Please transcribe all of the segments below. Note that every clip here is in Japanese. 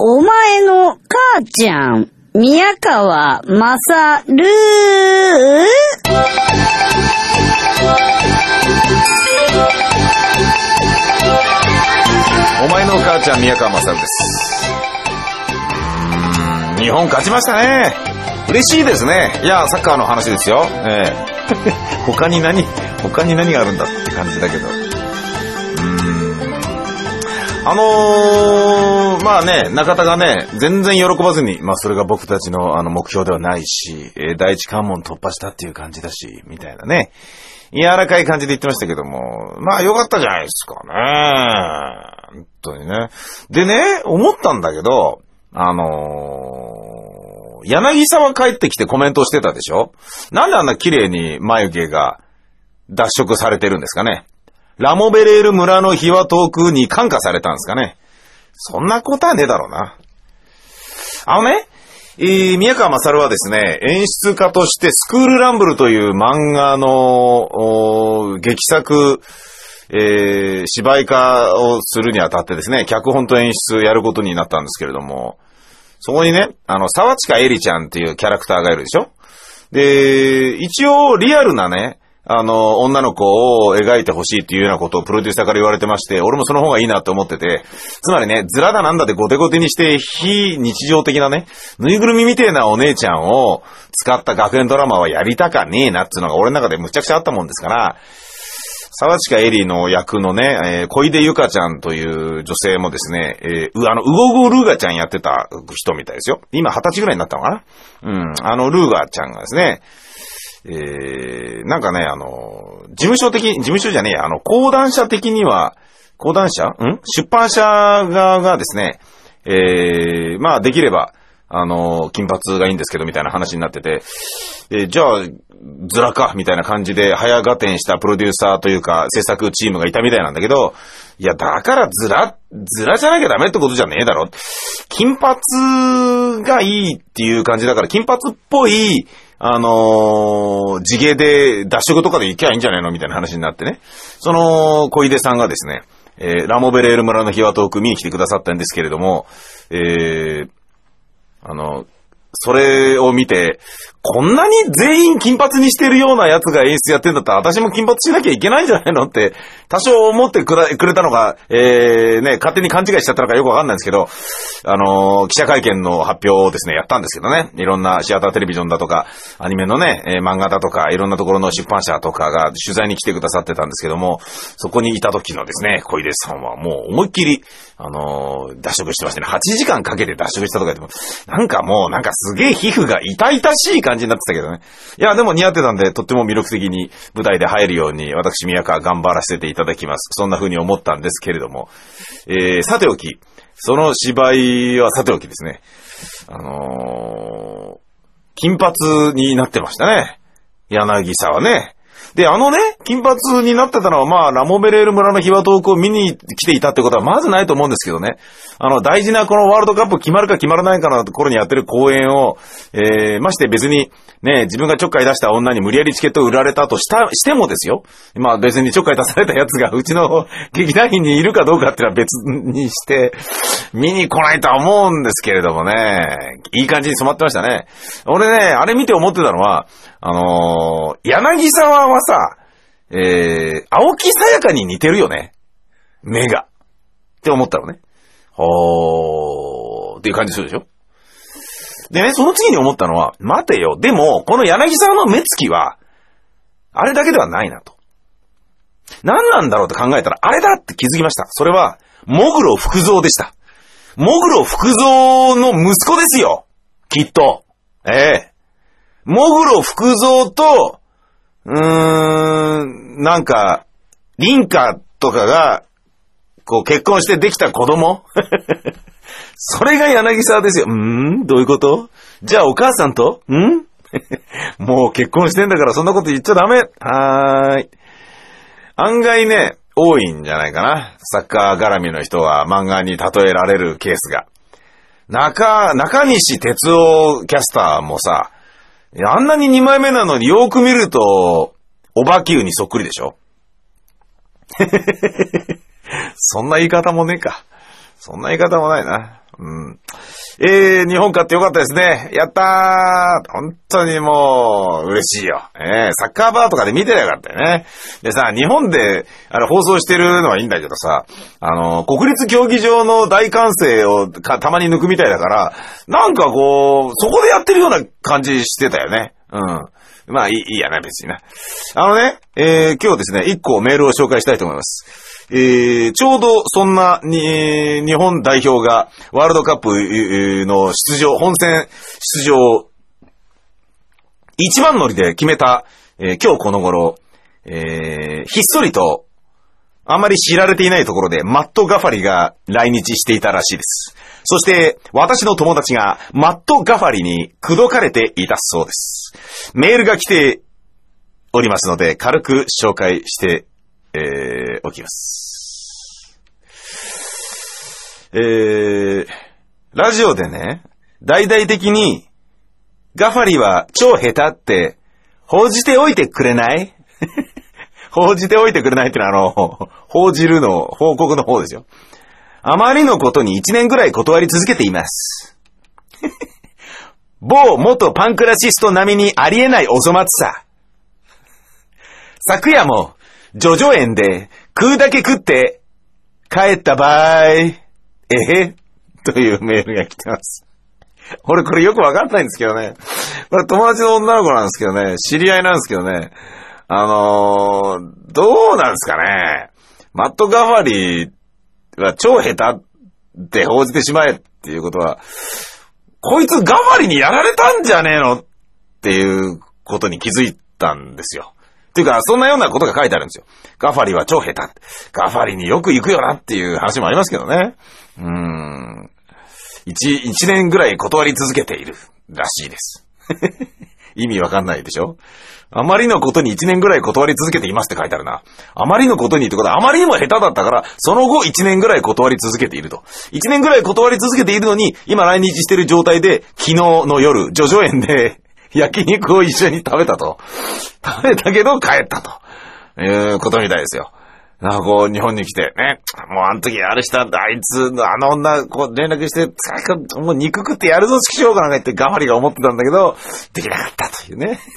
お前の母ちゃん、宮川まさるお前の母ちゃん、宮川勝です。日本勝ちましたね。嬉しいですね。いや、サッカーの話ですよ。ええ 他に何、他に何があるんだって感じだけど。あのー、まあね、中田がね、全然喜ばずに、まあそれが僕たちのあの目標ではないし、えー第一関門突破したっていう感じだし、みたいなね。柔らかい感じで言ってましたけども、まあ良かったじゃないですかね。本当にね。でね、思ったんだけど、あのー、柳沢帰ってきてコメントしてたでしょ？なんであんな綺麗に眉毛が脱色されてるんですかね？ラモベレール村の日は遠くに感化されたんですかねそんなことはねえだろうな。あのね、えー宮川勝はですね、演出家としてスクールランブルという漫画のおー劇作、えー芝居化をするにあたってですね、脚本と演出やることになったんですけれども、そこにね、あの、沢近エリちゃんっていうキャラクターがいるでしょ？で、一応リアルなね、あの、女の子を描いてほしいっていうようなことをプロデューサーから言われてまして、俺もその方がいいなと思ってて、つまりね、ズラだなんだでゴテゴテにして、非日常的なね、ぬいぐるみみてえなお姉ちゃんを使った学園ドラマはやりたかねえなっていうのが俺の中でむちゃくちゃあったもんですから、沢近エリーの役のね、えー小出ゆかちゃんという女性もですね、えーあの、ウゴゴルーガちゃんやってた人みたいですよ。今二十歳ぐらいになったのかなうん。あの、ルーガちゃんがですね、えー、なんかね、あの、事務所的、事務所じゃねえや、あの、講談社的には、講談社？ん？出版社側がですね、えー、まあ、できれば、あの、金髪がいいんですけど、みたいな話になってて、えーじゃあ、ズラか、みたいな感じで、早合点したプロデューサーというか、制作チームがいたみたいなんだけど、いや、だからズラ、ズラじゃなきゃダメってことじゃねえだろ。金髪がいいっていう感じだから、金髪っぽい、あのー地毛で脱色とかで行きゃいいんじゃないのみたいな話になってね。その、小出さんがですね、えーラモベレール村の日は遠く見に来てくださったんですけれども、えーあの、それを見て、こんなに全員金髪にしてるようなやつが演出やってんだったら、私も金髪しなきゃいけないんじゃないのって、多少思ってくくれたのが、えー、ね、勝手に勘違いしちゃったのかよくわかんないんですけど、あのー記者会見の発表をですね、やったんですけどね、いろんなシアターテレビジョンだとか、アニメのね、えー漫画だとか、いろんなところの出版社とかが取材に来てくださってたんですけども、そこにいた時のですね、小出さんはもう思いっきり、あのー脱色してましたね。8時間かけて脱色したとか言っても、なんかもう、なんかすげえ皮膚が痛々しい感じになってたけどね。いや、でも似合ってたんで、とっても魅力的に舞台で入るように、私、宮川頑張らせていただきます。そんな風に思ったんですけれども、えー、さておき、その芝居はさておきですね。あのー金髪になってましたね。柳沢ね。で、あのね、金髪になってたのは、まあ、ラモベレール村の日は遠くを見に来ていたってことはまずないと思うんですけどね。あの、大事なこのワールドカップ決まるか決まらないかのところにやってる公演を、えー、まして別に、ね、自分がちょっかい出した女に無理やりチケットを売られたとした、してもですよ。まあ別にちょっかい出されたやつがうちの劇団員にいるかどうかってのは別にして、見に来ないとは思うんですけれどもね、いい感じに染まってましたね。俺ね、あれ見て思ってたのは、あのー柳沢はさ、えー、青木さやかに似てるよね。目が。って思ったのね。ほー、っていう感じするでしょでね、その次に思ったのは、待てよ、でも、この柳沢の目つきは、あれだけではないなと。何なんだろうって考えたら、あれだって気づきました。それは、モグロ福蔵でした。モグロ福蔵の息子ですよきっと。ええモグロ福蔵と、うーん、なんか、リンカとかが、こう結婚してできた子供？それが柳沢ですよ。うーんどういうこと？じゃあお母さんと？ん？もう結婚してんだからそんなこと言っちゃダメ。はーい。案外ね、多いんじゃないかな。サッカー絡みの人は漫画に例えられるケースが。中、中西哲夫キャスターもさ、あんなに二枚目なのによく見ると、おばきゅうにそっくりでしょ？そんな言い方もねえか。そんな言い方もないな。うん。えー、日本勝ってよかったですね。やったー本当にもう、嬉しいよ。えー、サッカーバーとかで見てりゃよかったよね。でさ、日本で、あの、放送してるのはいいんだけどさ、あの、国立競技場の大歓声をたまに抜くみたいだから、なんかこう、そこでやってるような感じしてたよね。うん。まあいい、いいやね、別にね。あのね、えー、今日ですね、一個メールを紹介したいと思います。えー、ちょうどそんなに、日本代表がワールドカップの出場、本戦出場を一番乗りで決めた、えー今日この頃、えーひっそりと、あまり知られていないところで、マット・ガファリが来日していたらしいです。そして、私の友達が、マット・ガファリに口説かれていたそうです。メールが来ておりますので、軽く紹介して、えーおきます。えー、ラジオでね、大々的に、ガファリは超下手って、報じておいてくれない？報じておいてくれないってのは、あの、報じるの、報告の方ですよ。あまりのことに1年ぐらい断り続けています。某元パンクラシスト並みにありえないお粗末さ。昨夜も、ジョジョ園で食うだけ食って帰った場合、えへというメールが来てます。俺これよくわかんないんですけどね。これ友達の女の子なんですけどね。知り合いなんですけどね。あのー、どうなんですかね。マット・ガファリーは超下手って報じてしまえっていうことは、こいつガファリにやられたんじゃねえのっていうことに気づいたんですよ。っていうか、そんなようなことが書いてあるんですよ。ガファリは超下手。ガファリによく行くよなっていう話もありますけどね。うーん。一、一年ぐらい断り続けているらしいです。意味わかんないでしょ？あまりのことに一年ぐらい断り続けていますって書いてあるな。あまりのことにってことは、あまりにも下手だったから、その後一年ぐらい断り続けていると。一年ぐらい断り続けているのに、今来日している状態で、昨日の夜、ジョジョ園で、焼肉を一緒に食べたと。食べたけど帰ったと。いうことみたいですよ。なんかこう、日本に来て、ね、もうあの時あれしたんだ、あいつ、あの女、こう連絡して、つもう肉食ってやるぞ、しようかなんか言って、ガファリが思ってたんだけど、できなかったというね。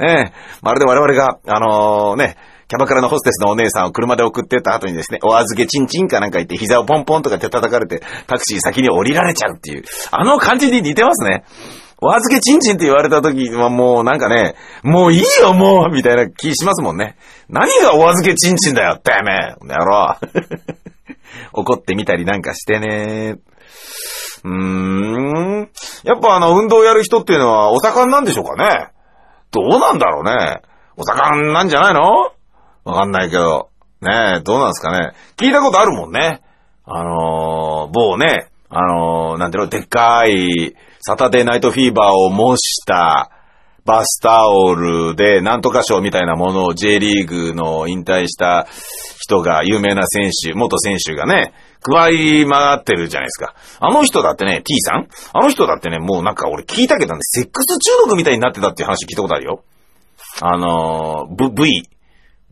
ええ、まるで我々が、あのね、キャバクラのホステスのお姉さんを車で送ってった後にですね、お預けチンチンかなんか言って膝をポンポンとか手叩かれてタクシー先に降りられちゃうっていう、あの感じに似てますね。お預けチンチンって言われた時はもうなんかね、もういいよもうみたいな気しますもんね。何がお預けチンチンだよてめえこの野郎怒ってみたりなんかしてね。うーん。やっぱあの運動やる人っていうのはお盛んなんでしょうかねどうなんだろうね。お盛んなんじゃないの？わかんないけど。ねえ、どうなんですかね。聞いたことあるもんね。あのー、某ね、あのー、なんていうの、でっかい、サタデーナイトフィーバーを模した、バスタオルで、なんとか賞みたいなものを J リーグの引退した人が、有名な選手、元選手がね、配い回ってるじゃないですか。あの人だってね、T さん？あの人だってね、もうなんか俺聞いたけどね、セックス中毒みたいになってたっていう話聞いたことあるよ。あのー、V、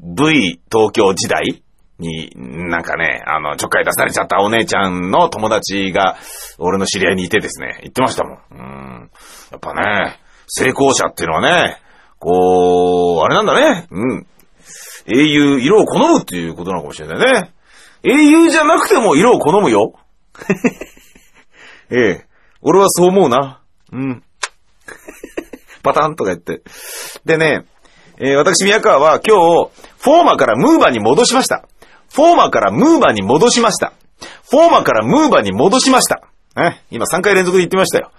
V、東京時代に、なんかね、あの、ちょっかい出されちゃったお姉ちゃんの友達が、俺の知り合いにいてですね、言ってましたもん。うん。やっぱね、成功者っていうのはね、こう、あれなんだね。うん。英雄、色を好むっていうことなのかもしれないね。英雄じゃなくても色を好むよ。ええ。俺はそう思うな。うん。パターンとか言って。でね、えー私、宮川は今日、フォーマからムーバに戻しました。フォーマからムーバに戻しました。フォーマからムーバに戻しました。ね、今3回連続で言ってましたよ。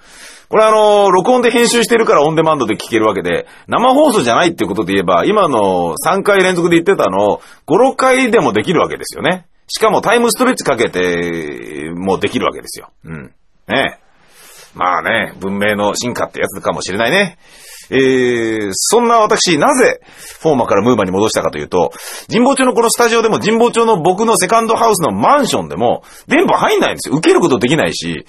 これあのー録音で編集してるからオンデマンドで聞けるわけで、生放送じゃないってことで言えば、今の3回連続で言ってたのを5、6回でもできるわけですよね。しかもタイムストレッチかけて、もうできるわけですよ。うん。ねまあね、文明の進化ってやつかもしれないね。えー、そんな私、なぜ、フォーマからムーバに戻したかというと、神保町のこのスタジオでも神保町の僕のセカンドハウスのマンションでも、電波入んないんですよ。受けることできないし、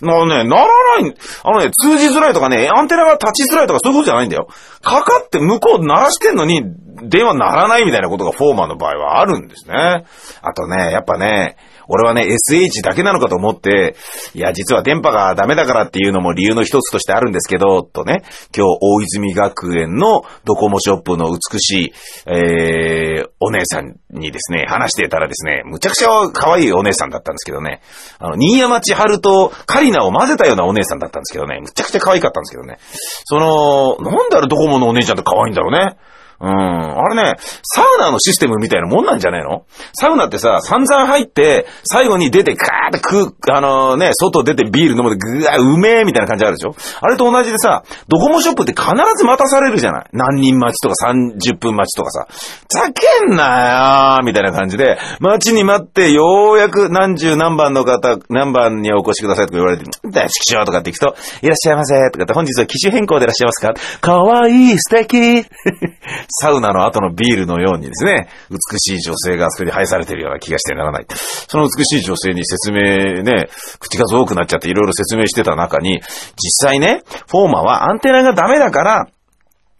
なね、ならない、あのね、通じづらいとかね、アンテナが立ちづらいとかそういうことじゃないんだよ。かかって向こう鳴らしてんのに、電話鳴らないみたいなことがフォーマンの場合はあるんですね。あとね、やっぱね、俺はね、SH だけなのかと思って、いや、実は電波がダメだからっていうのも理由の一つとしてあるんですけど、とね、今日大泉学園のドコモショップの美しい、えー、お姉さんにですね、話してたらですね、むちゃくちゃ可愛いお姉さんだったんですけどね、あの、新山千春とカリナを混ぜたようなお姉さんだったんですけどね、むちゃくちゃ可愛かったんですけどね、その、なんであれドコモのお姉ちゃんって可愛いんだろうね。うん。あれね、サウナのシステムみたいなもんなんじゃねえの？サウナってさ、散々入って、最後に出て、ガーって食う、あのー、ね、外出てビール飲むで、ぐわうめえみたいな感じあるでしょ？あれと同じでさ、ドコモショップって必ず待たされるじゃない？何人待ちとか30分待ちとかさ。ざけんなよみたいな感じで、待ちに待って、ようやく何十何番の方、何番にお越しくださいとか言われて、大好きしょとかって行くと、いらっしゃいませとかって、本日は機種変更でいらっしゃいますか？かわいい、素敵。サウナの後のビールのようにですね、美しい女性があそこに配されてるような気がしてならない。その美しい女性に説明ね、口数多くなっちゃっていろいろ説明してた中に、実際ね、フォーマはアンテナがダメだから、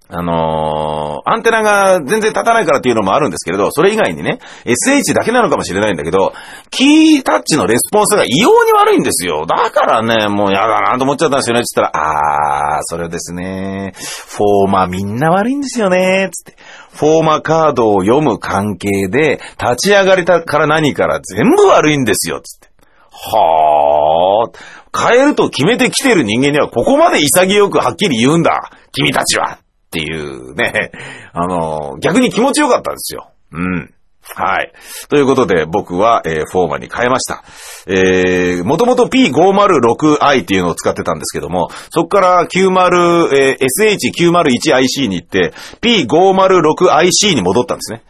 あのー、アンテナが全然立たないからっていうのもあるんですけれど、それ以外にね、SH だけなのかもしれないんだけど、キータッチのレスポンスが異様に悪いんですよ。だからね、もうやだなと思っちゃったんですよね。つったら、あー、それですね。フォーマーみんな悪いんですよね。つって。フォーマーカードを読む関係で、立ち上がりから何から全部悪いんですよ。つって。はー。変えると決めてきてる人間にはここまで潔くはっきり言うんだ。君たちは。っていうね、あの、逆に気持ちよかったんですよ。うん。はい。ということで、僕は、えー、フォーマに変えました。えー、もともと P506i っていうのを使ってたんですけども、そこから90え sh901ic に行って、P506IC に戻ったんですね。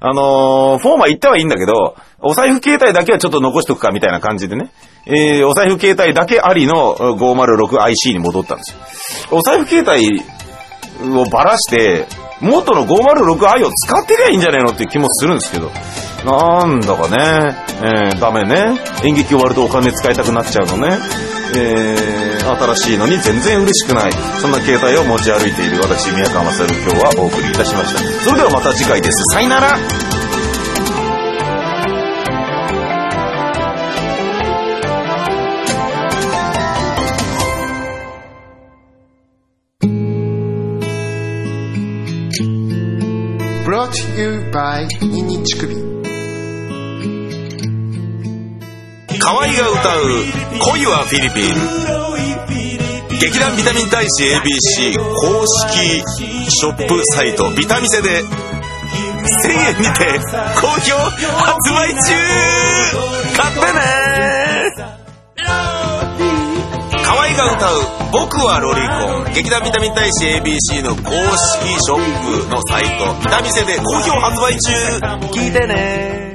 あのー、フォーマ行ったはいいんだけど、お財布携帯だけはちょっと残しとくかみたいな感じでね、えー、お財布携帯だけありの 506IC に戻ったんですよ。お財布携帯をばらして、元の 506i を使ってりゃいいんじゃねえのっていう気もするんですけど、なんだかね、えー、ダメね。演劇終わるとお金使いたくなっちゃうのね。えー、新しいのに全然嬉しくない。そんな携帯を持ち歩いている私、宮川勝今日はお送りいたしました。それではまた次回です。さよならニンニン乳首河合が歌う恋はフィリピン。劇団ビタミン大使 ABC 公式ショップサイト。ビタミセで1000円にて好評発売中。買ってね河合が歌う「僕はロリコン」劇団ビタミン大使 ABC の公式ショップのサイト。ビタミセで好評発売中。聞いてね。